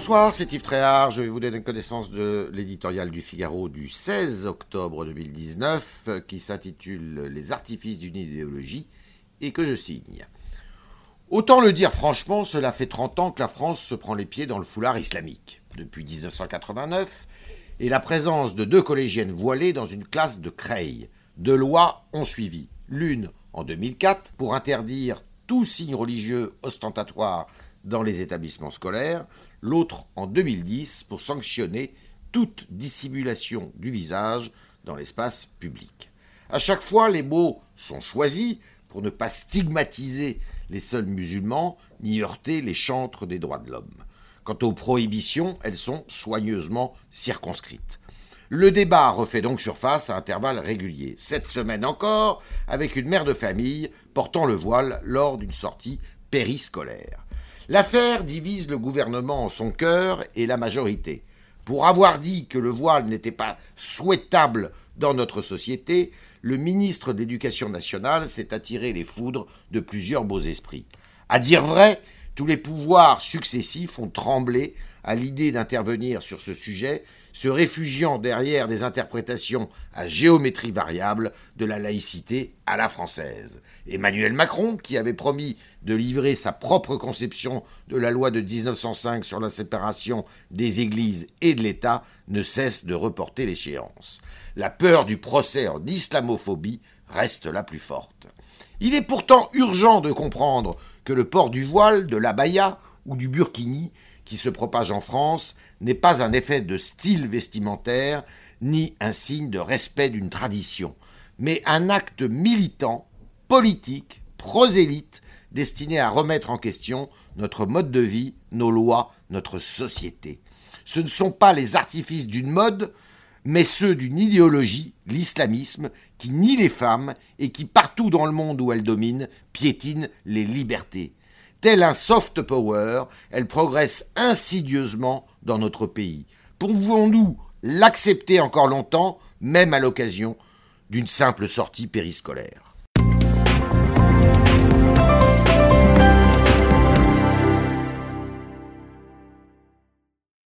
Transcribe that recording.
Bonsoir, c'est Yves Tréhard. Je vais vous donner connaissance de l'éditorial du Figaro du 16 octobre 2019 qui s'intitule Les artifices d'une idéologie et que je signe. Autant le dire franchement, cela fait 30 ans que la France se prend les pieds dans le foulard islamique. Depuis 1989, et la présence de deux collégiennes voilées dans une classe de Creil. Deux lois ont suivi. L'une en 2004 pour interdire tout signe religieux ostentatoire dans les établissements scolaires, l'autre en 2010 pour sanctionner toute dissimulation du visage dans l'espace public. À chaque fois, les mots sont choisis pour ne pas stigmatiser les seuls musulmans ni heurter les chantres des droits de l'homme. Quant aux prohibitions, elles sont soigneusement circonscrites. Le débat refait donc surface à intervalles réguliers, cette semaine encore, avec une mère de famille portant le voile lors d'une sortie périscolaire. L'affaire divise le gouvernement en son cœur et la majorité. Pour avoir dit que le voile n'était pas souhaitable dans notre société, le ministre de l'Éducation nationale s'est attiré les foudres de plusieurs beaux esprits. À dire vrai, tous les pouvoirs successifs ont tremblé à l'idée d'intervenir sur ce sujet, se réfugiant derrière des interprétations à géométrie variable de la laïcité à la française. Emmanuel Macron, qui avait promis de livrer sa propre conception de la loi de 1905 sur la séparation des églises et de l'État, ne cesse de reporter l'échéance. La peur du procès en islamophobie reste la plus forte. Il est pourtant urgent de comprendre que le port du voile, de l'abaya ou du burkini qui se propage en France n'est pas un effet de style vestimentaire, ni un signe de respect d'une tradition, mais un acte militant, politique, prosélyte, destiné à remettre en question notre mode de vie, nos lois, notre société. Ce ne sont pas les artifices d'une mode, mais ceux d'une idéologie, l'islamisme, qui nie les femmes et qui, partout dans le monde où elle domine, piétine les libertés. Tel un soft power, elle progresse insidieusement dans notre pays. Pouvons-nous l'accepter encore longtemps, même à l'occasion d'une simple sortie périscolaire?